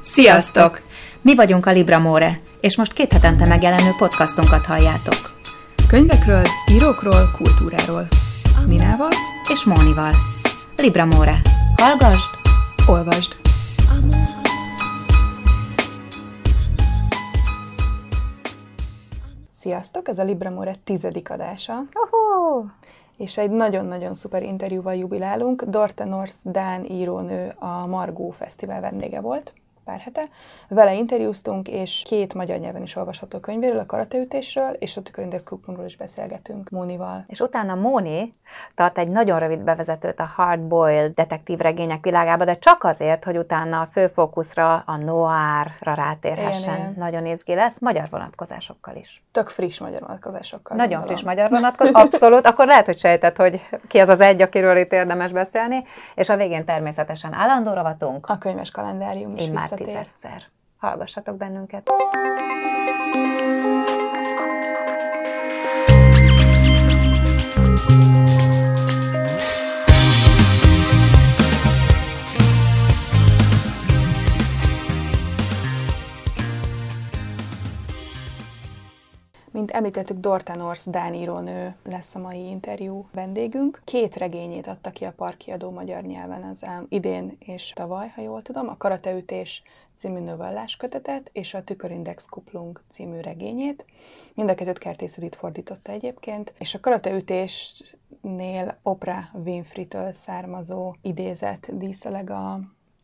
Sziasztok! Mi vagyunk a Libramore, és most két hetente megjelenő podcastunkat halljátok. Könyvekről, írókról, kultúráról. Ninával És Mónival. Libramore. Hallgasd! olvasd. Sziasztok, ez a Libramore tizedik adása, Oh, és egy nagyon-nagyon szuper interjúval jubilálunk. Dorte North Dán írónő a Margó Fesztivál vendége volt pár hete. Vele interjúztunk, és két magyar nyelven is olvasható könyvéről, a karateütésről, és a tükörindex kuplunkról is beszélgetünk Mónival. És utána Móni tart egy nagyon rövid bevezetőt a hard-boiled detektív regények világába, de csak azért, hogy utána a főfókuszra, a noárra rátérhessen. Igen, igen. Nagyon izgi lesz, magyar vonatkozásokkal is. Tök friss magyar vonatkozásokkal. Nagyon gondolom. friss magyar vonatkozás, abszolút. Akkor lehet, hogy sejtett, hogy ki az az egy, akiről itt érdemes beszélni. És a végén természetesen állandó rovatunk, A könyves kalendárium is én már visszatér. tizedszer. Hallgassatok bennünket. Mint említettük, Dorta North Dán írónő lesz a mai interjú vendégünk. Két regényét adta ki a parkiadó magyar nyelven az ám idén és tavaly, ha jól tudom, a Karateütés című novellás kötetet és a Tükörindex Kuplung című regényét. Mind a kettőt Kertész Judit fordította egyébként, és a Karateütésnél Oprah Winfrey-től származó idézet díszeleg a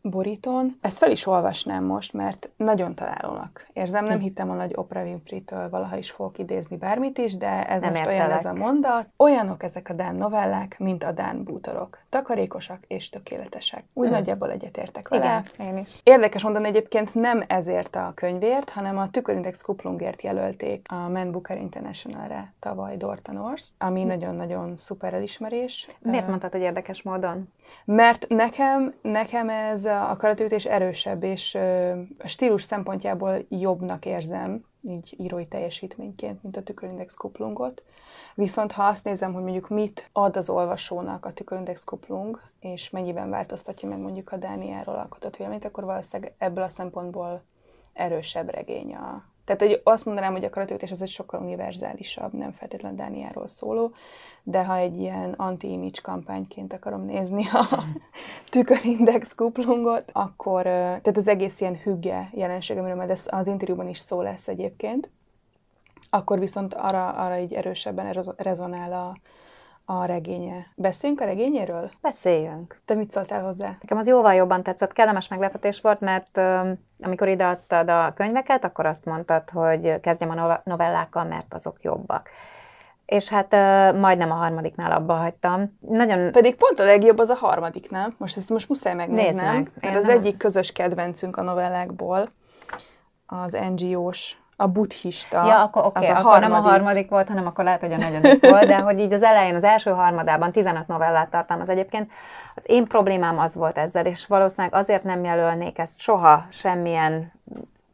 borítón. Ezt fel is olvasnám most, mert nagyon találónak érzem. Nem hittem volna, hogy Oprah Winfrey-től valaha is fogok idézni bármit is, de ez Nem most olyan értelek. ez a mondat. Olyanok ezek a Dán novellák, mint a Dán bútorok. Takarékosak és tökéletesek. Úgy Mm. nagyjából egyetértek vele. Igen, én is. Érdekes mondani egyébként nem ezért a könyvért, hanem a Tükörindex Kuplungért jelölték a Man Booker International-re tavaly Dorta North, ami nagyon-nagyon szuper elismerés. Miért mondtad, hogy érdekes módon? Mert nekem, nekem ez a karateütés erősebb, és a stílus szempontjából jobbnak érzem, így írói teljesítményként, mint a Tükörindex kuplungot. Viszont ha azt nézem, hogy mondjuk mit ad az olvasónak a Tükörindex kuplung, és mennyiben változtatja meg mondjuk a Dániáról alkotott véleményt, akkor valószínűleg ebből a szempontból erősebb regény a... Tehát hogy azt mondanám, hogy a karateütés az egy sokkal univerzálisabb, nem feltétlenül Dániáról szóló, de ha egy ilyen anti-image kampányként akarom nézni a tükörindex kuplungot, akkor, tehát az egész ilyen hügge jelenség, amiről majd ez az interjúban is szó lesz egyébként, akkor viszont arra, arra így erősebben rezo- rezonál a, a regénye. Beszéljünk a regényéről? Beszéljünk. Te mit szóltál hozzá? Nekem az jóval jobban tetszett, kellemes meglepetés volt, mert öm, amikor ideadtad a könyveket, akkor azt mondtad, hogy kezdjem a nove- novellákkal, mert azok jobbak. És hát ö, majdnem a harmadiknál abba hagytam. Nagyon Pedig pont a legjobb az a harmadik, nem? Most ezt most muszáj megnéznem, Nézd meg. mert Én az nem- egyik közös kedvencünk a novellákból, az NGO-s, a buddhista. Ja, akkor oké, a akkor nem a harmadik volt, hanem akkor lehet, hogy a negyedik volt, de hogy így az elején, az első harmadában 15 novellát tartalmaz egyébként. Az én problémám az volt ezzel, és valószínűleg azért nem jelölnék ezt soha semmilyen,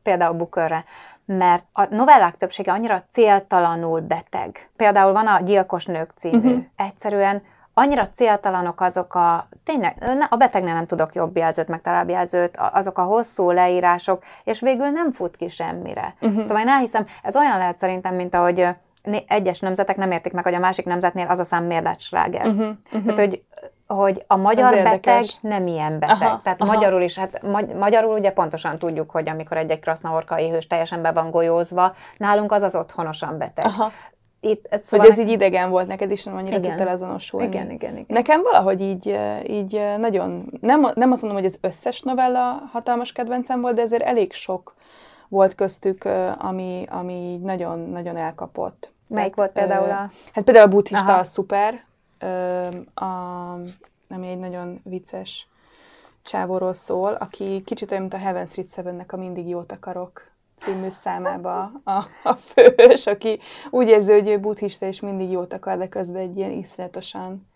például Bookerre, mert a novellák többsége annyira céltalanul beteg. Például van a Gyilkos nők című. Mhm. Egyszerűen annyira céltalanok azok a, tényleg, a betegnél nem tudok jobb jelzőt, meg jelzőt, azok a hosszú leírások, és végül nem fut ki semmire. Mhm. Szóval én elhiszem, ez olyan lehet szerintem, mint ahogy egyes nemzetek nem értik meg, hogy a másik nemzetnél az a szám miért lett sláger. Uh-huh, uh-huh. Tehát, hogy, hogy a magyar Ez beteg érdekes. nem ilyen beteg. Aha, Tehát aha. magyarul is, hát magy- magyarul ugye pontosan tudjuk, hogy amikor egy-egy krasznaorka éhős teljesen be van golyózva, nálunk az az otthonosan beteg. Aha. Itt, Hogy szóval ez így idegen volt neked, és nem annyira Igen. tudtál azonosulni. Igen, igen, igen. Nekem valahogy így, így nagyon, nem, nem azt mondom, hogy az összes novella hatalmas kedvencem volt, de ezért elég sok volt köztük, ami, ami így nagyon-nagyon elkapott. Melyik volt például a... Hát például a buddhista Aha. a szuper, a, ami egy nagyon vicces csávóról szól, aki kicsit olyan, mint a Heaven Street Seven-nek a Mindig jót akarok című számába a, a főhős, aki úgy érzi, hogy ő buddhista és mindig jót akar, de közben egy ilyen iszonyatosan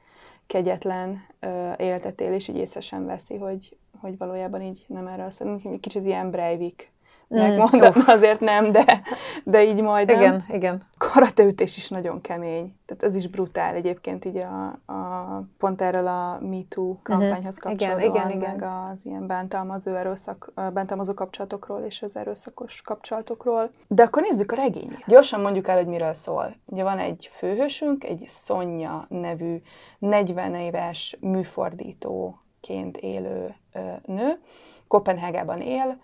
kegyetlen ö, életet él, és így észre sem veszi, hogy, hogy valójában így nem erre azt Kicsit ilyen Breivik megmondani, mm, azért nem, de, de így majd Igen, igen. Karateütés is nagyon kemény. Tehát ez is brutál egyébként így a, a pont erről a MeToo mhm. kampányhoz kapcsolódóan, igen, igen, meg igen. az ilyen bántalmazó, erőszak, bántalmazó kapcsolatokról és az erőszakos kapcsolatokról. De akkor nézzük a regényét. Gyorsan mondjuk el, hogy miről szól. Ugye van egy főhősünk, egy Szonya nevű 40 éves műfordítóként élő nő, Kopenhágában él,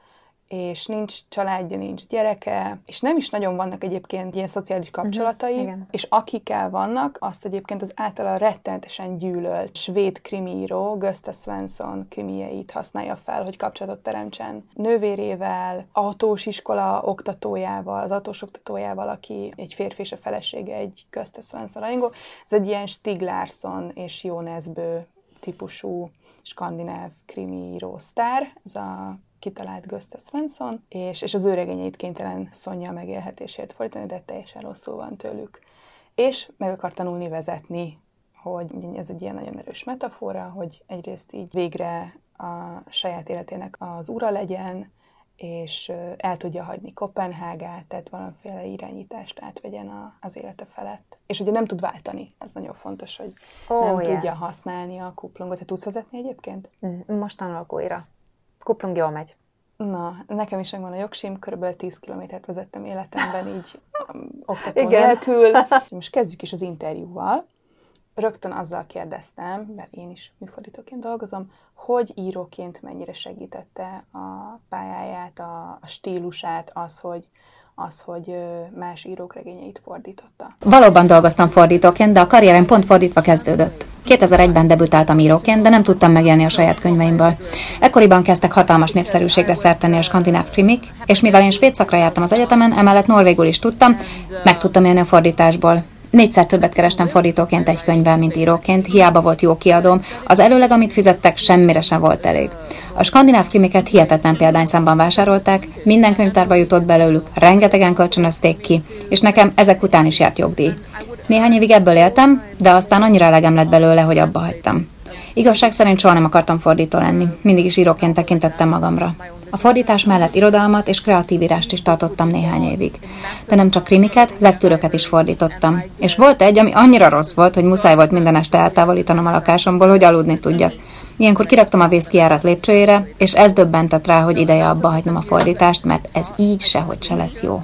és nincs családja, nincs gyereke, és nem is nagyon vannak egyébként ilyen szociális mhm, kapcsolatai, uh-huh, és akikkel vannak, azt egyébként az általa rettenetesen gyűlölt svéd krimíró, Gösta Svensson krimieit használja fel, hogy kapcsolatot teremtsen nővérével, autós iskola oktatójával, az autós oktatójával, aki egy férfi és a felesége egy Gösta Svensson rajongó. Ez egy ilyen Stig Larsson és Jónesbő típusú skandináv krimiíró sztár, ez a kitalált Gösta Svensson, és, és az ő regényeit kénytelen Szonya megélhetésért fordítani, de teljesen rosszul van tőlük. És meg akar tanulni vezetni, hogy ez egy ilyen nagyon erős metafora, hogy egyrészt így végre a saját életének az ura legyen, és el tudja hagyni Kopenhágát, tehát valamiféle irányítást átvegyen a, az élete felett. És ugye nem tud váltani, ez nagyon fontos, hogy oh, nem yeah. tudja használni a kuplungot. Te tudsz vezetni egyébként? Most tanulok újra. Kuplung jól megy. Na, nekem is megvan a jogsim, kb. 10 kilométert vezettem életemben így um, oktató Igen. nélkül. Most kezdjük is az interjúval. Rögtön azzal kérdeztem, mert én is műfordítóként dolgozom, hogy íróként mennyire segítette a pályáját, a, a stílusát, az, hogy az, hogy más írók regényeit fordította. Valóban dolgoztam fordítóként, de a karrierem pont fordítva kezdődött. 2001-ben debütáltam íróként, de nem tudtam megélni a saját könyveimből. Ekkoriban kezdtek hatalmas népszerűségre szertenni a skandináv krimik, és mivel én svéd szakra jártam az egyetemen, emellett norvégul is tudtam, meg tudtam élni a fordításból. Négyszer többet kerestem fordítóként egy könyvvel, mint íróként, hiába volt jó kiadóm, az előleg, amit fizettek, semmire sem volt elég. A skandináv krimiket hihetetlen példányszámban vásárolták, minden könyvtárba jutott belőlük, rengetegen kölcsönözték ki, és nekem ezek után is járt jogdíj. Néhány évig ebből éltem, de aztán annyira elegem lett belőle, hogy abba hagytam. Igazság szerint soha nem akartam fordító lenni, mindig is íróként tekintettem magamra. A fordítás mellett irodalmat és kreatív írást is tartottam néhány évig. De nem csak krimiket, lektűröket is fordítottam. És volt egy, ami annyira rossz volt, hogy muszáj volt minden este eltávolítanom a lakásomból, hogy aludni tudjak. Ilyenkor kiraktam a vészkijárat lépcsőjére, és ez döbbentett rá, hogy ideje abba hagynom a fordítást, mert ez így sehogy se lesz jó.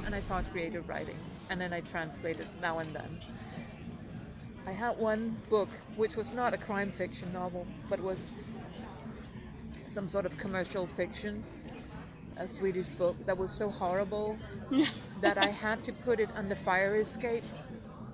I had one book which was not a crime fiction novel, but was some sort of commercial fiction a Swedish book that was so horrible that I had to put it on the fire escape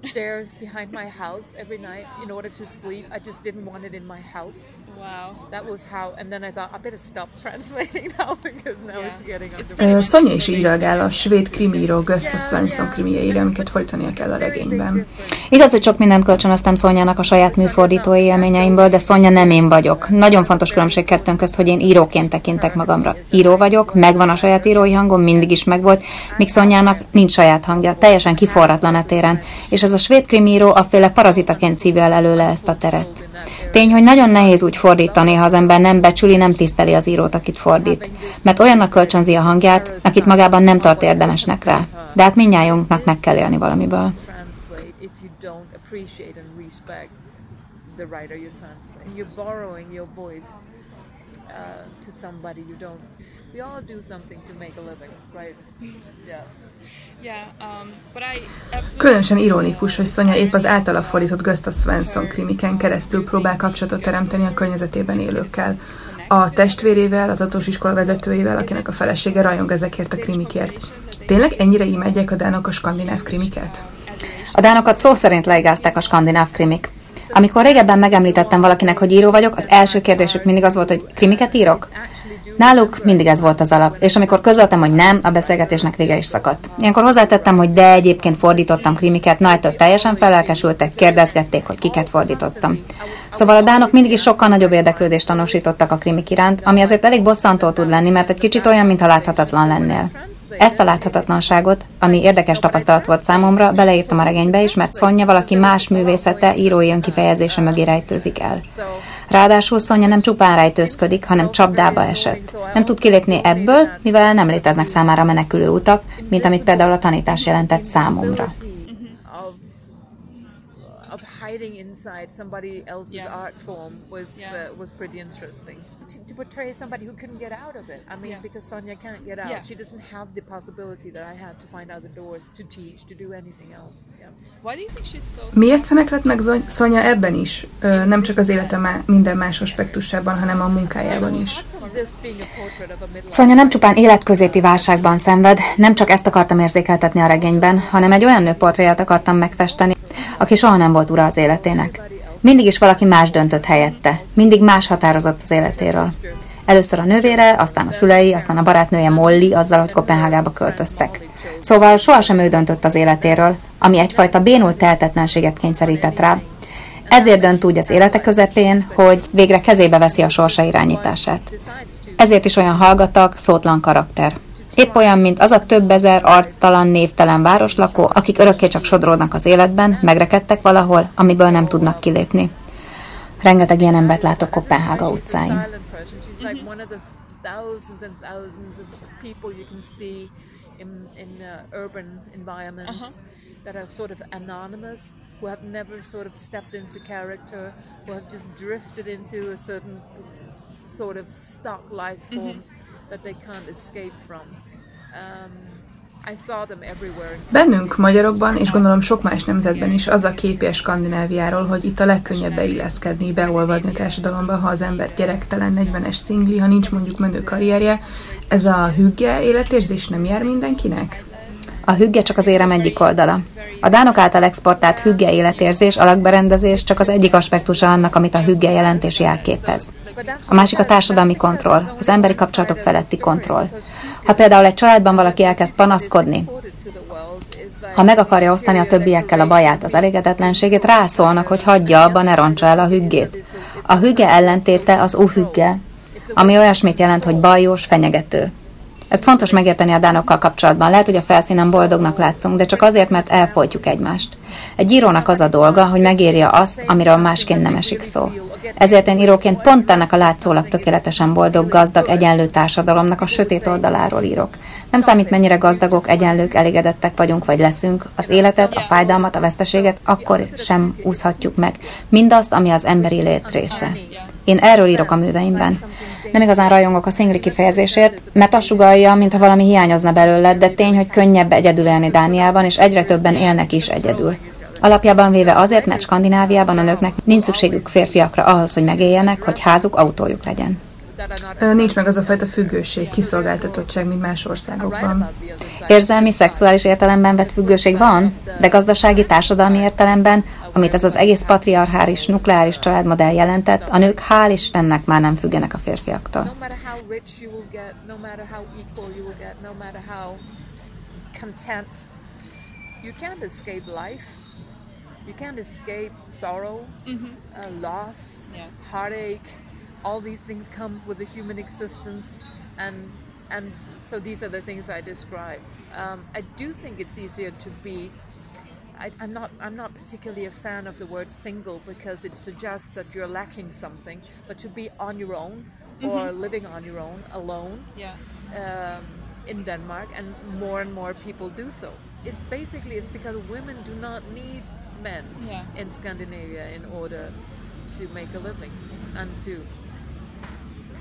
stairs behind my house every night in order to sleep. I just didn't want it in my house. Wow. That was how, and then I thought, I better stop translating now because now yeah. it's getting under uh, Szonya is így reagál a svéd krimíró Gösta Svensson krimieire, amiket fordítania kell a regényben. Igaz, hogy sok mindent kölcsönöztem Szonyának a saját műfordítói élményeimből, de Szonya nem én vagyok. Nagyon fontos különbség kettőnk közt, hogy én íróként tekintek magamra. Író vagyok, megvan a saját írói hangom, mindig is megvolt, míg Szonyának nincs saját hangja, teljesen kiforratlan a téren, és ez a svéd krimíró féle parazitaként szívja előle ezt a teret. Tény, hogy nagyon nehéz úgy fordítani, ha az ember nem becsüli, nem tiszteli az írót, akit fordít. Mert olyannak kölcsönzi a hangját, akit magában nem tart érdemesnek rá. De hát mindnyájunknak meg kell élni valamiből. we all do something to make a living, right? Yeah. Um, Különösen ironikus, hogy Szonya épp az általa fordított Gösta Svensson krimiken keresztül próbál kapcsolatot teremteni a környezetében élőkkel. A testvérével, az autós iskola vezetőjével, akinek a felesége rajong ezekért a krimikért. Tényleg ennyire imádják a dánok a skandináv krimiket? A dánokat szó szerint leigázták a skandináv krimik. Amikor régebben megemlítettem valakinek, hogy író vagyok, az első kérdésük mindig az volt, hogy krimiket írok? Náluk mindig ez volt az alap, és amikor közöltem, hogy nem, a beszélgetésnek vége is szakadt. Ilyenkor hozzátettem, hogy de egyébként fordítottam krimiket, na ettől teljesen felelkesültek, kérdezgették, hogy kiket fordítottam. Szóval a dánok mindig is sokkal nagyobb érdeklődést tanúsítottak a krimik iránt, ami azért elég bosszantó tud lenni, mert egy kicsit olyan, mintha láthatatlan lennél. Ezt a láthatatlanságot, ami érdekes tapasztalat volt számomra, beleírtam a regénybe is, mert Szonya valaki más művészete írói önkifejezése mögé rejtőzik el. Ráadásul Szonya nem csupán rejtőzködik, hanem csapdába esett. Nem tud kilépni ebből, mivel nem léteznek számára menekülő utak, mint amit például a tanítás jelentett számomra. hiding inside somebody else's yeah. art form was yeah. uh, was pretty interesting. To, to, portray somebody who couldn't get out of it. I mean, yeah. because Sonia can't get out. She doesn't have the possibility that I had to find other doors to teach, to do anything else. Why do you think she's so Miért feneklet meg Sonia ebben is? Ö, nem csak az élete má, minden más aspektusában, hanem a munkájában is. Szonya nem csupán életközépi válságban szenved, nem csak ezt akartam érzékeltetni a regényben, hanem egy olyan nőportréját akartam megfesteni, aki soha nem volt ura az életének. Mindig is valaki más döntött helyette, mindig más határozott az életéről. Először a nővére, aztán a szülei, aztán a barátnője Molly azzal, hogy Kopenhágába költöztek. Szóval sohasem ő döntött az életéről, ami egyfajta bénult tehetetlenséget kényszerített rá. Ezért dönt úgy az élete közepén, hogy végre kezébe veszi a sorsa irányítását. Ezért is olyan hallgatag, szótlan karakter. Épp olyan, mint az a több ezer arctalan, névtelen városlakó, akik örökké csak sodródnak az életben, megrekedtek valahol, amiből nem tudnak kilépni. Rengeteg ilyen embert látok Kopenhága utcáin. that are sort of anonymous, who have never sort of stepped into character, who have just drifted into a certain sort of stock life form. Mm-hmm. That they can't escape from. Um, Bennünk, magyarokban, és gondolom sok más nemzetben is az a képi a Skandináviáról, hogy itt a legkönnyebb beilleszkedni, beolvadni a társadalomba, ha az ember gyerektelen, 40-es szingli, ha nincs mondjuk menő karrierje. Ez a hügge életérzés nem jár mindenkinek? A hügge csak az érem egyik oldala. A dánok által exportált hügge életérzés, alakberendezés csak az egyik aspektusa annak, amit a hügge jelentés jelképez. A másik a társadalmi kontroll, az emberi kapcsolatok feletti kontroll. Ha például egy családban valaki elkezd panaszkodni, ha meg akarja osztani a többiekkel a baját, az elégedetlenségét, rászólnak, hogy hagyja abba, ne roncsa el a hüggét. A hügge ellentéte az uhügge, ami olyasmit jelent, hogy bajós, fenyegető. Ezt fontos megérteni a dánokkal kapcsolatban. Lehet, hogy a felszínen boldognak látszunk, de csak azért, mert elfolytjuk egymást. Egy írónak az a dolga, hogy megírja azt, amiről másként nem esik szó. Ezért én íróként pont ennek a látszólag tökéletesen boldog, gazdag, egyenlő társadalomnak a sötét oldaláról írok. Nem számít, mennyire gazdagok, egyenlők, elégedettek vagyunk, vagy leszünk. Az életet, a fájdalmat, a veszteséget akkor sem úszhatjuk meg. Mindazt, ami az emberi lét része. Én erről írok a műveimben. Nem igazán rajongok a szingli kifejezésért, mert azt sugalja, mintha valami hiányozna belőle, de tény, hogy könnyebb egyedül élni Dániában, és egyre többen élnek is egyedül. Alapjában véve azért, mert Skandináviában a nőknek nincs szükségük férfiakra ahhoz, hogy megéljenek, hogy házuk, autójuk legyen. Nincs meg az a fajta függőség, kiszolgáltatottság, mint más országokban. Érzelmi, szexuális értelemben vett függőség van, de gazdasági, társadalmi értelemben, amit ez az egész patriarchális, nukleáris családmodell jelentett, a nők hál' Istennek már nem függenek a férfiaktól. You can't escape life. You can't escape sorrow, mm-hmm. uh, loss, yeah. heartache, all these things comes with the human existence and and so these are the things I describe. Um, I do think it's easier to be. I, am not. I'm not particularly a fan of the word single because it suggests that you're lacking something. But to be on your own mm-hmm. or living on your own, alone, yeah. Um, in Denmark, and more and more people do so. It's basically it's because women do not need men yeah. in Scandinavia in order to make a living and to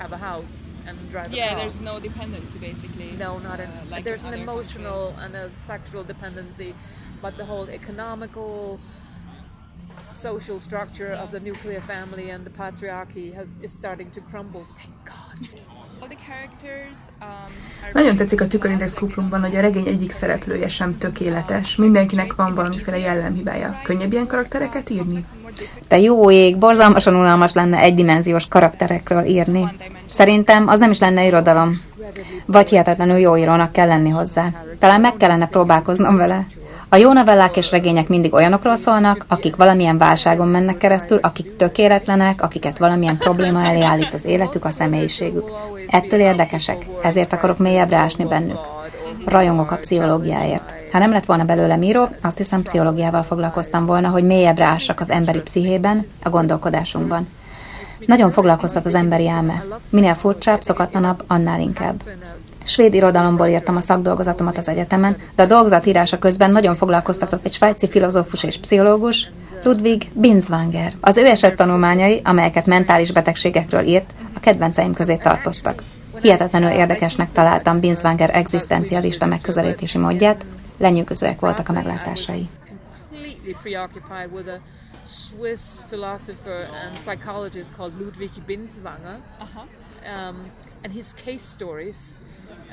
have a house and drive yeah, there's no dependency basically. No, not uh, in, like there's an emotional countries. and a sexual dependency, but the whole economical social structure yeah. of the nuclear family and the patriarchy has is starting to crumble. Thank God. Um, Nagyon tetszik a Tükörindex kuplumban, hogy a regény egyik szereplője sem tökéletes. Mindenkinek van valamiféle jellemhibája. Könnyebb ilyen karaktereket írni? Te jó ég, borzalmasan unalmas lenne egydimenziós karakterekről írni. Szerintem az nem is lenne irodalom. Vagy hihetetlenül jó írónak kell lenni hozzá. Talán meg kellene próbálkoznom vele. A jó novellák és regények mindig olyanokról szólnak, akik valamilyen válságon mennek keresztül, akik tökéletlenek, akiket valamilyen probléma elé állít az életük, a személyiségük. Ettől érdekesek, ezért akarok mélyebbre ásni bennük. rajongok a pszichológiáért. Ha nem lett volna belőlem író, azt hiszem pszichológiával foglalkoztam volna, hogy mélyebbre ássak az emberi pszichében, a gondolkodásunkban. Nagyon foglalkoztat az emberi elme. Minél furcsább, szokatlanabb, annál inkább. Svéd irodalomból írtam a szakdolgozatomat az egyetemen, de a dolgozat közben nagyon foglalkoztatott egy svájci filozófus és pszichológus, Ludwig Binswanger. Az ő eset tanulmányai, amelyeket mentális betegségekről írt, kedvenceim közé tartoztak. Hihetetlenül érdekesnek találtam Binswanger egzisztencialista megközelítési módját, lenyűgözőek voltak a meglátásai. Swiss philosopher and psychologist called Ludwig Binswanger. Um, and his case stories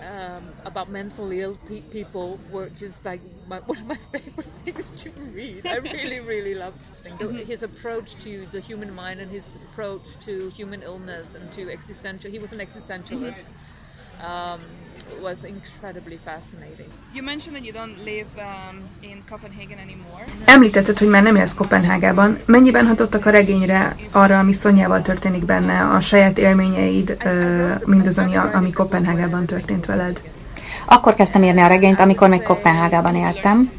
um, about mentally ill pe- people were just like my, one of my favorite things to read. I really, really love mm-hmm. his approach to the human mind and his approach to human illness and to existential. He was an existentialist. Mm-hmm. Um, was incredibly fascinating. You mentioned that you don't live um, in Copenhagen anymore. Említetted, hogy már nem élsz Kopenhágában. Mennyiben hatottak a regényre arra, ami Szonyával történik benne, a saját élményeid, mindaz, ami, ami Kopenhágában történt veled? Akkor kezdtem írni a regényt, amikor még Kopenhágában éltem.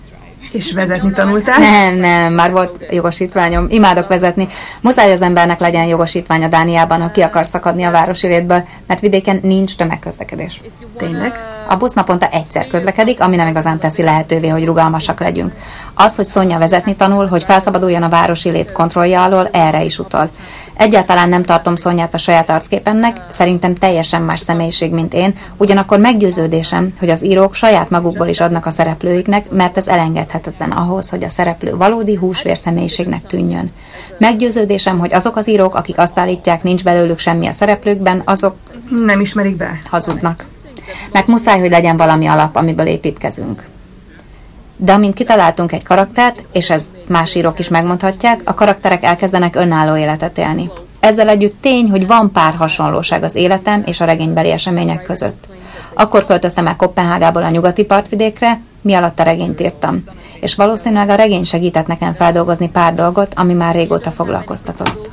És vezetni tanultál? Nem, nem, már volt jogosítványom. Imádok vezetni. Muszáj az embernek legyen jogosítványa Dániában, ha ki akar szakadni a városi létből, mert vidéken nincs tömegközlekedés. Tényleg? A busz naponta egyszer közlekedik, ami nem igazán teszi lehetővé, hogy rugalmasak legyünk. Az, hogy Szonya vezetni tanul, hogy felszabaduljon a városi lét kontrollja alól, erre is utal. Egyáltalán nem tartom Szonyát a saját arcképemnek, szerintem teljesen más személyiség, mint én, ugyanakkor meggyőződésem, hogy az írók saját magukból is adnak a szereplőiknek, mert ez elengedhetetlen ahhoz, hogy a szereplő valódi húsvér személyiségnek tűnjön. Meggyőződésem, hogy azok az írók, akik azt állítják, nincs belőlük semmi a szereplőkben, azok nem ismerik be. Hazudnak. Mert muszáj, hogy legyen valami alap, amiből építkezünk. De amint kitaláltunk egy karaktert, és ez más írók is megmondhatják, a karakterek elkezdenek önálló életet élni. Ezzel együtt tény, hogy van pár hasonlóság az életem és a regénybeli események között. Akkor költöztem el Kopenhágából a nyugati partvidékre, mi alatt a regényt írtam. És valószínűleg a regény segített nekem feldolgozni pár dolgot, ami már régóta foglalkoztatott.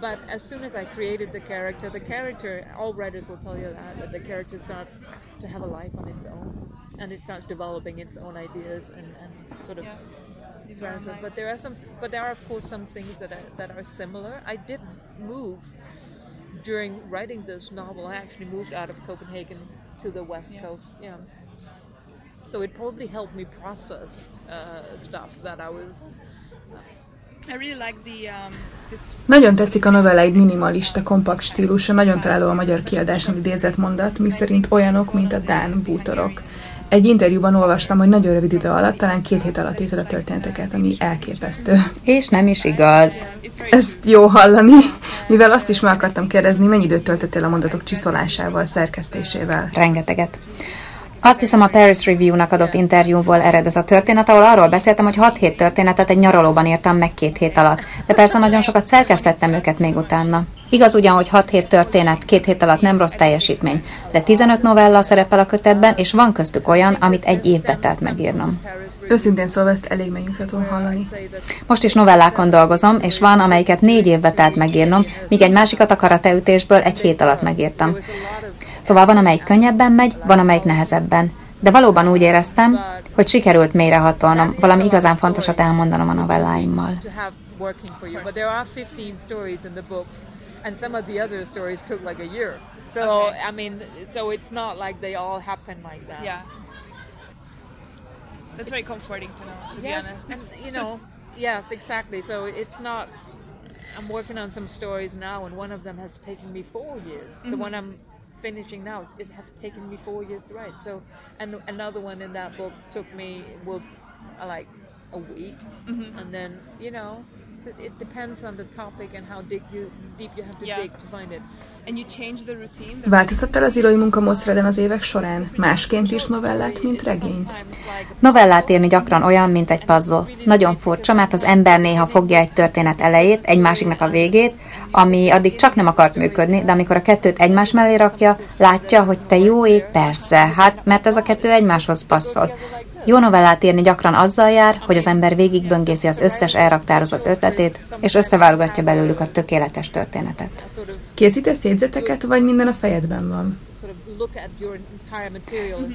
But as soon as I created the character, the character, all writers will tell you that, that the character starts to have a life on its own. and it starts developing its own ideas and, and sort of yeah. But there are some, but there are of course some things that are that are similar. I did move during writing this novel. I actually moved out of Copenhagen to the west yeah. coast. Yeah. So it probably helped me process uh, stuff that I was. Uh, nagyon tetszik a novelláid minimalista, kompakt stílusa, nagyon találó a magyar kiadáson idézett mondat, miszerint olyanok, mint a Dán bútorok. Egy interjúban olvastam, hogy nagyon rövid idő alatt, talán két hét alatt írtad a történeteket, ami elképesztő. És nem is igaz. Ezt jó hallani, mivel azt is meg akartam kérdezni, mennyi időt töltöttél a mondatok csiszolásával, szerkesztésével? Rengeteget. Azt hiszem a Paris Review-nak adott interjúból ered ez a történet, ahol arról beszéltem, hogy 6 hét történetet egy nyaralóban írtam meg két hét alatt. De persze nagyon sokat szerkesztettem őket még utána. Igaz ugyan, hogy 6 hét történet két hét alatt nem rossz teljesítmény, de 15 novella szerepel a kötetben, és van köztük olyan, amit egy évbe telt megírnom. Őszintén szólva ezt elég megnyugtató hallani. Most is novellákon dolgozom, és van, amelyiket négy évbe telt megírnom, míg egy másikat a karateütésből egy hét alatt megírtam. Szóval van, amelyik könnyebben megy, van, amelyik nehezebben. De valóban úgy éreztem, hogy sikerült mélyrehatolnom, valami igazán fontosat elmondanom a novelláimmal. and some of the other stories took like a year. So okay. I mean, so it's not like they all happen like that. Yeah, that's very comforting to know. To yes, be honest, and you know, yes, exactly. So it's not. I'm working on some stories now, and one of them has taken me four years. Mm-hmm. The one I'm finishing now, it has taken me four years to write. So, and another one in that book took me will uh, like a week, mm-hmm. and then you know it depends on the topic and how deep you, deep you have to yeah. dig to find it. And you change the routine. Változtattál az írói munkamódszereden az évek során? Másként írsz novellát, mint regényt? Novellát írni gyakran olyan, mint egy puzzle. Nagyon furcsa, mert az ember néha fogja egy történet elejét, egy másiknak a végét, ami addig csak nem akart működni, de amikor a kettőt egymás mellé rakja, látja, hogy te jó ég, persze, hát mert ez a kettő egymáshoz passzol. Jó novellát írni gyakran azzal jár, hogy az ember végigböngészi az összes elraktározott ötletét, és összeválogatja belőlük a tökéletes történetet. Készítesz jegyzeteket, vagy minden a fejedben van?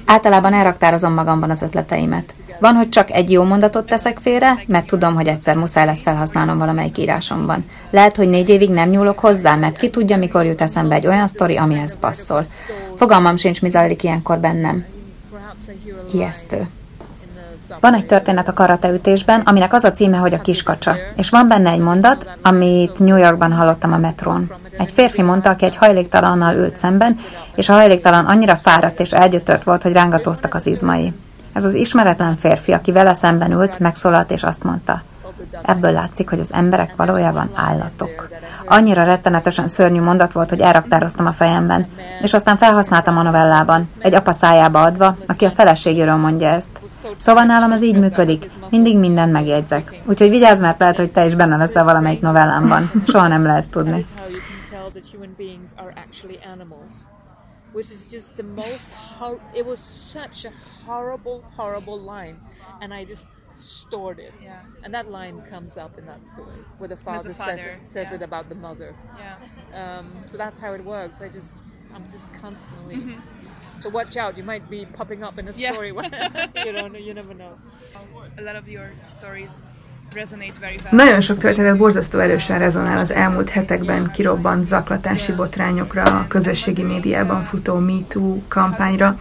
Általában elraktározom magamban az ötleteimet. Van, hogy csak egy jó mondatot teszek félre, mert tudom, hogy egyszer muszáj lesz felhasználnom valamelyik írásomban. Lehet, hogy négy évig nem nyúlok hozzá, mert ki tudja, mikor jut eszembe egy olyan sztori, amihez passzol. Fogalmam sincs, mi zajlik ilyenkor bennem. Ijesztő. Van egy történet a karateütésben, aminek az a címe, hogy a kiskacsa, és van benne egy mondat, amit New Yorkban hallottam a metrón. Egy férfi mondta, aki egy hajléktalannal ült szemben, és a hajléktalan annyira fáradt és elgyötört volt, hogy rángatóztak az izmai. Ez az ismeretlen férfi, aki vele szemben ült, megszólalt és azt mondta, ebből látszik, hogy az emberek valójában állatok. Annyira rettenetesen szörnyű mondat volt, hogy elraktároztam a fejemben, és aztán felhasználtam a novellában, egy apa szájába adva, aki a feleségéről mondja ezt. Szóval nálam ez így működik, mindig mindent megjegyzek. Úgyhogy vigyázz, mert lehet, hogy te is benne leszel valamelyik novellámban. Soha nem lehet tudni. which is just the most hor- it was such a horrible horrible line and i just stored it yeah and that line comes up in that story where the father, the father says, it, says yeah. it about the mother yeah um, so that's how it works i just i'm just constantly mm-hmm. So watch out you might be popping up in a story yeah. you don't you never know a lot of your stories Nagyon sok történet borzasztó erősen rezonál az elmúlt hetekben kirobbant zaklatási botrányokra, a közösségi médiában futó MeToo kampányra.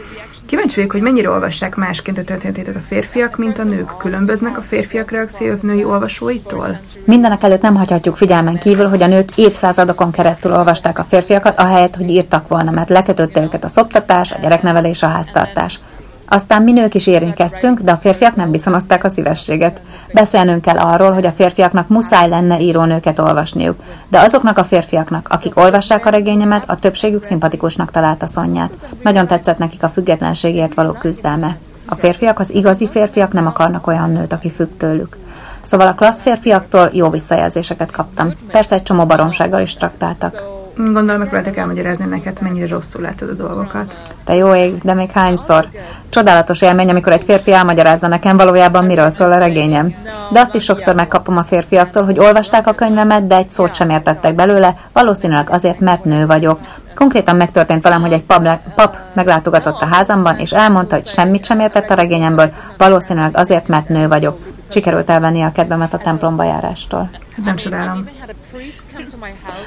Kíváncsi vagyok, hogy mennyire olvassák másként a történetét a férfiak, mint a nők. Különböznek a férfiak reakciók női olvasóitól? Mindenek előtt nem hagyhatjuk figyelmen kívül, hogy a nők évszázadokon keresztül olvasták a férfiakat, ahelyett, hogy írtak volna, mert lekötötte őket a szoptatás, a gyereknevelés, a háztartás. Aztán mi nők is érintkeztünk, de a férfiak nem viszonozták a szívességet. Beszélnünk kell arról, hogy a férfiaknak muszáj lenne írónőket olvasniuk, de azoknak a férfiaknak, akik olvassák a regényemet, a többségük szimpatikusnak találta Szonyát. Nagyon tetszett nekik a függetlenségért való küzdelme. A férfiak, az igazi férfiak nem akarnak olyan nőt, aki függ tőlük. Szóval a klassz férfiaktól jó visszajelzéseket kaptam. Persze egy csomó baromsággal is traktáltak. Gondolom, megpróbáltak elmagyarázni neked, mennyire rosszul látod a dolgokat. Te jó ég, de még hányszor? Csodálatos élmény, amikor egy férfi elmagyarázza nekem valójában, miről szól a regényem. De azt is sokszor megkapom a férfiaktól, hogy olvasták a könyvemet, de egy szót sem értettek belőle, valószínűleg azért, mert nő vagyok. Konkrétan megtörtént velem, hogy egy pap, pap meglátogatott a házamban, és elmondta, hogy semmit sem értett a regényemből, valószínűleg azért, mert nő vagyok. Sikerült elvenni a kedvemet a templomba járástól. Nem csodálom.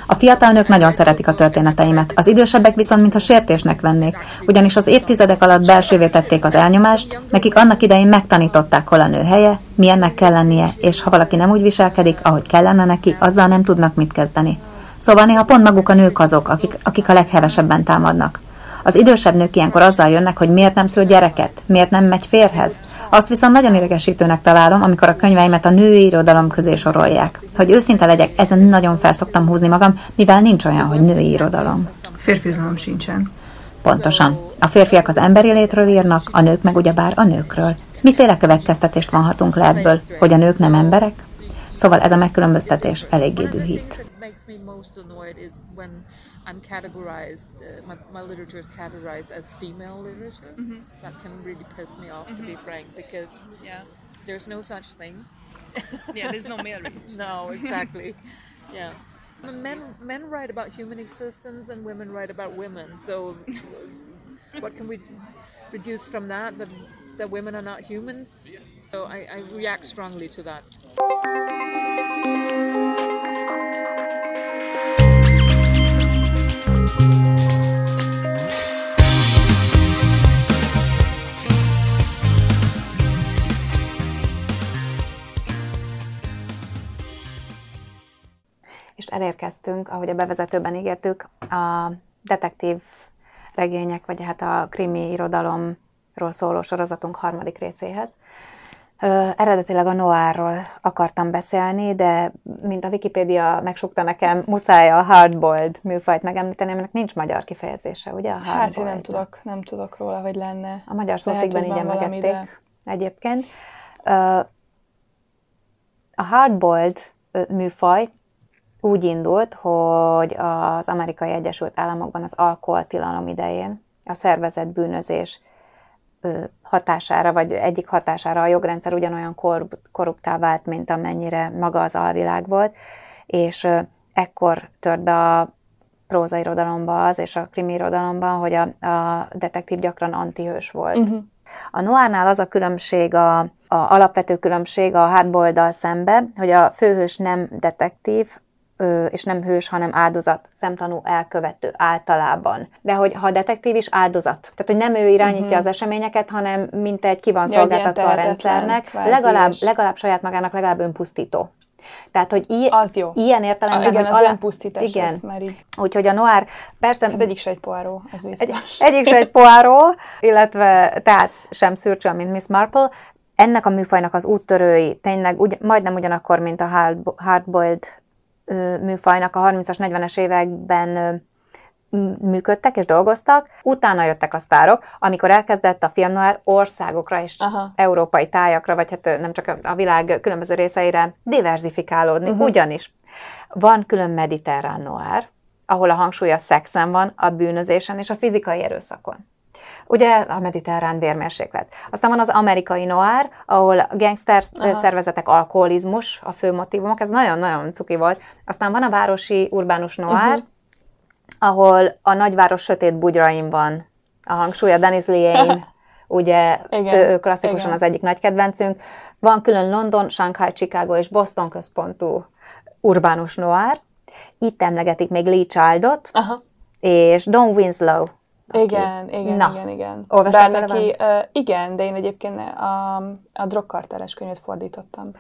A fiatal nők nagyon szeretik a történeteimet, az idősebbek viszont mintha sértésnek vennék, ugyanis az évtizedek alatt belsővé tették az elnyomást, nekik annak idején megtanították, hol a nő helye, milyennek kell lennie, és ha valaki nem úgy viselkedik, ahogy kellene neki, azzal nem tudnak mit kezdeni. Szóval néha pont maguk a nők azok, akik, akik a leghevesebben támadnak. Az idősebb nők ilyenkor azzal jönnek, hogy miért nem szül gyereket, miért nem megy férhez. Azt viszont nagyon idegesítőnek találom, amikor a könyveimet a női irodalom közé sorolják. Hogy őszinte legyek, ezen nagyon felszoktam húzni magam, mivel nincs olyan, hogy női irodalom. Férfi irodalom sincsen. Pontosan. A férfiak az emberi létről írnak, a nők meg ugyebár a nőkről. Miféle következtetést vonhatunk le ebből, hogy a nők nem emberek? Szóval ez a megkülönböztetés eléggé dühít. I'm categorized, uh, my, my literature is categorized as female literature. Mm-hmm. That can really piss me off, mm-hmm. to be mm-hmm. frank, because yeah. there's no such thing. yeah, there's no male literature. no, exactly. yeah. Men men write about human existence and women write about women. So, what can we deduce from that? That that women are not humans. So I, I react strongly to that. Elérkeztünk, ahogy a bevezetőben ígértük, a detektív regények, vagy hát a krimi irodalomról szóló sorozatunk harmadik részéhez. Ö, eredetileg a noárról akartam beszélni, de mint a Wikipédia megsukta nekem, muszáj a hardboiled műfajt megemlíteni, aminek nincs magyar kifejezése, ugye? A hát én nem tudok, nem tudok róla, hogy lenne. A magyar szócikben így emlegették de... egyébként. Ö, a hardboiled műfaj úgy indult, hogy az amerikai Egyesült Államokban az alkoholtilalom idején a szervezett bűnözés hatására, vagy egyik hatására a jogrendszer ugyanolyan kor, korruptá vált, mint amennyire maga az alvilág volt, és ekkor tört be a prózairodalomba az, és a krimi irodalomban, hogy a, a detektív gyakran antihős volt. Uh-huh. A noárnál az a különbség, a, a alapvető különbség a hardboiled szembe, hogy a főhős nem detektív, és nem hős, hanem áldozat, szemtanú elkövető általában. De hogy ha detektív is áldozat. Tehát, hogy nem ő irányítja uh-huh. az eseményeket, hanem mint egy ki van szolgáltatva a rendszernek, legalább, legalább saját magának legalább önpusztító. Tehát, hogy i- az jó. ilyen értelemben... Ah, igen, az alá... önpusztítás, igen. már így. Úgyhogy a noir, persze... Hát egyik se egy poáró, az egy, Egyik se egy poáró, illetve tehát sem szürcsön, mint Miss Marple. Ennek a műfajnak az úttörői tényleg ugy, majdnem ugyanakkor, mint a hard, hardboiled műfajnak a 30-as, 40-es években működtek és dolgoztak, utána jöttek a sztárok, amikor elkezdett a film noir országokra és Aha. európai tájakra, vagy hát nem csak a világ különböző részeire diversifikálódni, uh-huh. ugyanis van külön mediterrán noir, ahol a hangsúly a szexen van, a bűnözésen és a fizikai erőszakon. Ugye a mediterrán vérmérséklet. Aztán van az amerikai noir, ahol a gangster Aha. szervezetek, alkoholizmus a fő motivumok, ez nagyon-nagyon cuki volt. Aztán van a városi urbánus noir, uh-huh ahol a nagyváros sötét bugyrain van a hangsúly, a Dennis Lane, ugye Igen. ő, ő klasszikusan Igen. az egyik nagy kedvencünk. Van külön London, Shanghai, Chicago és Boston központú urbánus noir. Itt emlegetik még Lee Childot, Aha. és Don Winslow. Aki... Igen, igen, Na, igen, igen. Bár neki, uh, igen, de én egyébként a, a drogkarteles könyvet fordítottam.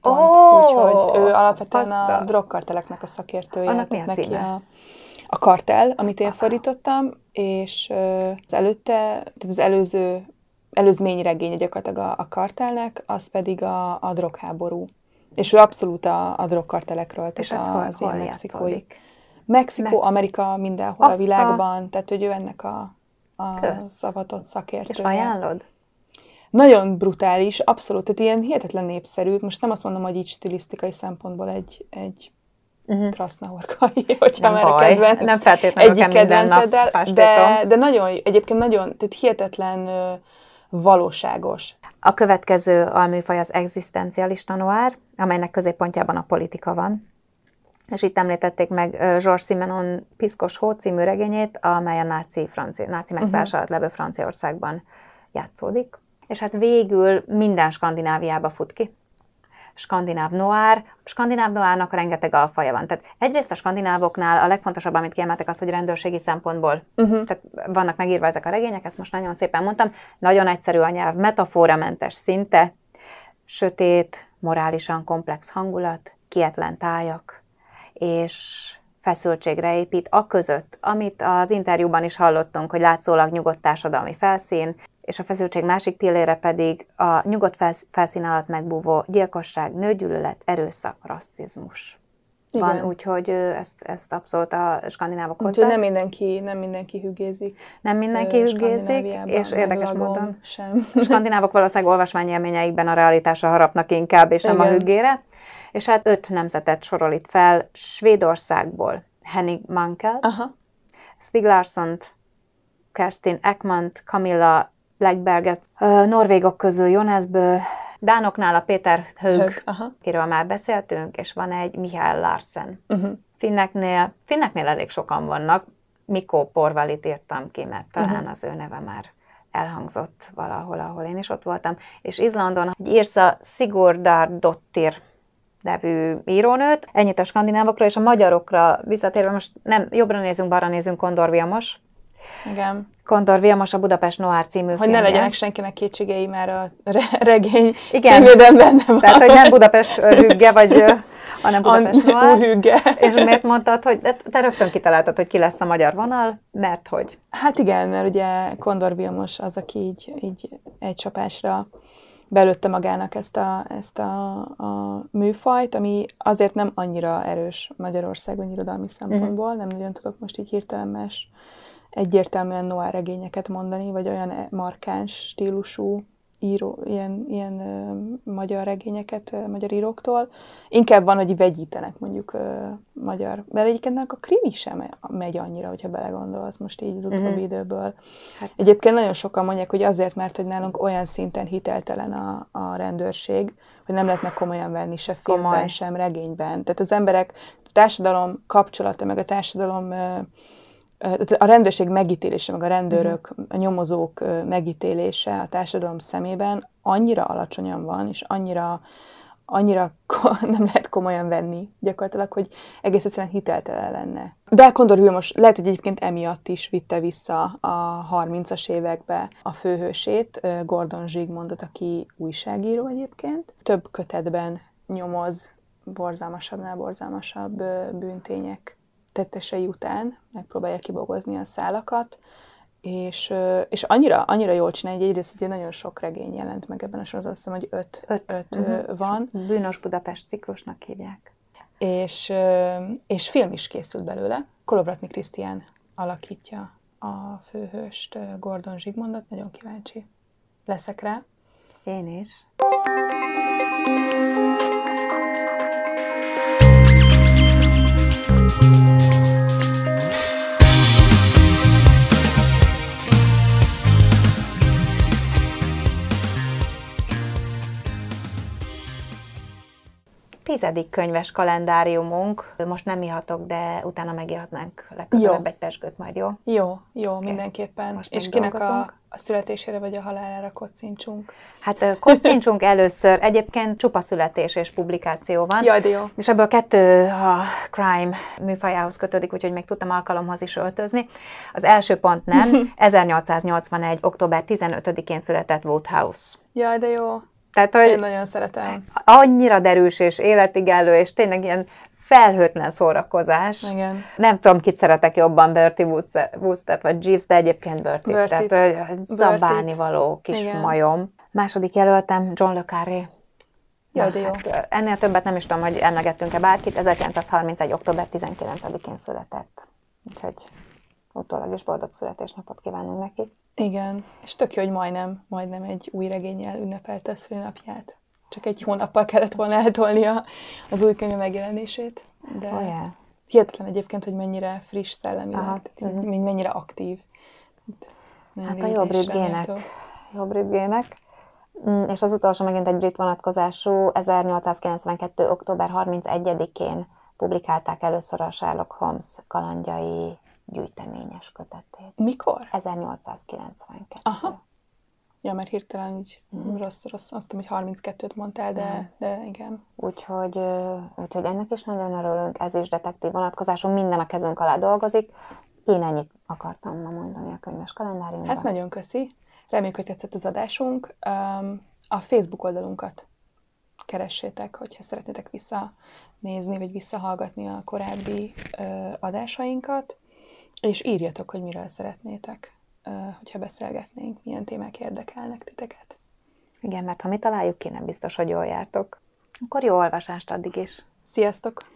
Pont, oh, úgyhogy ő alapvetően a drogkarteleknek a szakértője. Annak mi a neki a a kartel, amit én fordítottam, és az előtte, tehát az előző, előzmény regénye gyakorlatilag a, a kartelnek, az pedig a, a drogháború. És ő abszolút a, a drogkartelekről, és tehát hol, az hol ilyen mexikói. Mexikó, Mex- Amerika, mindenhol Azt a világban, tehát hogy ő ennek a, a szavatott szakértője. És ajánlod? Nagyon brutális, abszolút, tehát ilyen hihetetlen népszerű. Most nem azt mondom, hogy így stilisztikai szempontból egy, egy uh-huh. krasznahorkai, hogyha nem már baj. a kedvenc. Nem feltétlenül egyik kedvenceddel, de, de nagyon, egyébként nagyon, tehát hihetetlen valóságos. A következő alműfaj az egzisztencialista noir, amelynek középpontjában a politika van. És itt említették meg Georges Simenon Piszkos Hó című regényét, amely a náci, francia, náci megszállás uh-huh. alatt levő Franciaországban játszódik. És hát végül minden Skandináviába fut ki skandináv noir. A skandináv noárnak rengeteg alfaja van. Tehát egyrészt a skandinávoknál a legfontosabb, amit kiemeltek, az, hogy rendőrségi szempontból. Uh-huh. Tehát vannak megírva ezek a regények, ezt most nagyon szépen mondtam. Nagyon egyszerű a nyelv, metaforamentes szinte, sötét, morálisan komplex hangulat, kietlen tájak, és feszültségre épít, a között, amit az interjúban is hallottunk, hogy látszólag nyugodt társadalmi felszín, és a feszültség másik pillére pedig a nyugodt felszín alatt megbúvó gyilkosság, nőgyűlölet, erőszak, rasszizmus. Igen. Van, úgyhogy ezt, ezt abszolút a skandinávok hozzá. Úgyhogy nem mindenki, nem mindenki hüggézik. Nem mindenki hüggézik, és érdekes módon sem. A skandinávok valószínűleg olvasmányélményeikben a realitásra harapnak inkább, és Igen. nem a hüggére. És hát öt nemzetet sorol itt fel, Svédországból Henning Mankell, Aha. Stig Larsson, Kerstin Ekmant, Camilla Blackberget, norvégok közül Jonesből, Dánoknál a Péter Hög, akiről már beszéltünk, és van egy Mihály Larsen. Uh-huh. Finneknél, Finneknél elég sokan vannak, Mikó Porvalit írtam ki, mert talán uh-huh. az ő neve már elhangzott valahol, ahol én is ott voltam. És Izlandon írsz a Sigurdardottir nevű írónőt. Ennyit a skandinávokra és a magyarokra visszatérve, most nem jobbra nézünk, balra nézünk, Kondor Vilmos. Igen. Kondor Vilmos a Budapest Noir című Hogy filmje. ne legyenek senkinek kétségei, már a regény Igen. címében benne van. Tehát, hogy nem Budapest hügge, vagy hanem Budapest Noir. hügge. És miért mondtad, hogy te rögtön kitaláltad, hogy ki lesz a magyar vonal, mert hogy? Hát igen, mert ugye Kondor Vilmos az, aki így, így egy csapásra belőtte magának ezt a, ezt a, a műfajt, ami azért nem annyira erős Magyarországon irodalmi szempontból, mm-hmm. nem nagyon tudok most így hirtelen más egyértelműen noir regényeket mondani, vagy olyan e- markáns stílusú író, ilyen, ilyen ö, magyar regényeket ö, magyar íróktól. Inkább van, hogy vegyítenek mondjuk ö, magyar. Mert egyébként a krimi sem megy annyira, hogyha belegondolsz most így az utóbbi Mhm. időből. Hát- Egyébként nagyon sokan mondják, hogy azért, mert hogy nálunk olyan szinten hiteltelen a, a rendőrség, hogy nem lehetne komolyan venni se Ez filmben, komoly. sem regényben. Tehát az emberek, a társadalom kapcsolata, meg a társadalom ö, a rendőrség megítélése, meg a rendőrök, a nyomozók megítélése a társadalom szemében annyira alacsonyan van, és annyira annyira nem lehet komolyan venni gyakorlatilag, hogy egész egyszerűen hiteltelen lenne. De Kondor Vilmos lehet, hogy egyébként emiatt is vitte vissza a 30-as évekbe a főhősét, Gordon Zsigmondot, aki újságíró egyébként. Több kötetben nyomoz borzalmasabbnál borzalmasabb bűntények tettesei után, megpróbálja kibogozni a szálakat, és, és annyira, annyira jól csinálja, hogy egyrészt ugye nagyon sok regény jelent meg ebben a sorozatban, azt hiszem, hogy öt, öt, öt ö, van, Bűnös Budapest ciklusnak hívják. és, és film is készült belőle. Kolovratni Krisztián alakítja a főhőst, Gordon Zsigmondot, nagyon kíváncsi leszek rá. Én is. Tizedik könyves kalendáriumunk. Most nem ihatok, de utána megihatnánk legközelebb Jó. egy pesgőt majd, jó? Jó, jó, mindenképpen. Most és kinek a, dolgozunk? a születésére vagy a halálára kocincsunk? Hát kocincsunk először, egyébként csupa születés és publikáció van. Jaj, de jó. És ebből kettő a crime műfajához kötődik, úgyhogy még tudtam alkalomhoz is öltözni. Az első pont nem, 1881. október 15-én született Woodhouse. Jaj, de jó. Tehát, Én hogy nagyon szeretem. annyira derűs és életigálló, és tényleg ilyen felhőtlen szórakozás. Igen. Nem tudom, kit szeretek jobban, Bertie Wooster vagy Jeeves, de egyébként Bertie. Bertie-t. Tehát hogy zabálni való kis Igen. majom. Második jelöltem John le Carré. Na, de jó. hát, ennél többet nem is tudom, hogy emlegettünk-e bárkit. 1931. október 19-én született. Úgyhogy utólag is boldog születésnapot kívánunk neki. Igen. És tök jó, hogy majdnem, majdnem egy új regényel ünnepelte a szülinapját. Csak egy hónappal kellett volna eltolnia az új könyv megjelenését. De Oh, yeah. hihetetlen egyébként, hogy mennyire friss szellemileg, Aha, tehát, hogy mennyire aktív. Hát a brit gének. brit gének. És az utolsó megint egy brit vonatkozású, 1892. október 31-én publikálták először a Sherlock Holmes kalandjai gyűjteményes kötetét. Mikor? 1892. Aha. Ja, mert hirtelen így Mhm. rossz, rossz, azt tudom, hogy 32-t mondtál, de, de igen. Úgyhogy, úgyhogy ennek is nagyon örülünk, ez is detektív vonatkozású, minden a kezünk alá dolgozik. Én ennyit akartam ma mondani a könyves kalendáriumban. Hát nagyon köszi. Reméljük, hogy tetszett az adásunk. A Facebook oldalunkat keressétek, hogyha szeretnétek visszanézni, vagy visszahallgatni a korábbi adásainkat, és írjatok, hogy miről szeretnétek, hogyha beszélgetnénk, milyen témák érdekelnek titeket. Igen, mert ha mi találjuk ki, nem biztos, hogy jól jártok. Akkor jó olvasást addig is. Sziasztok!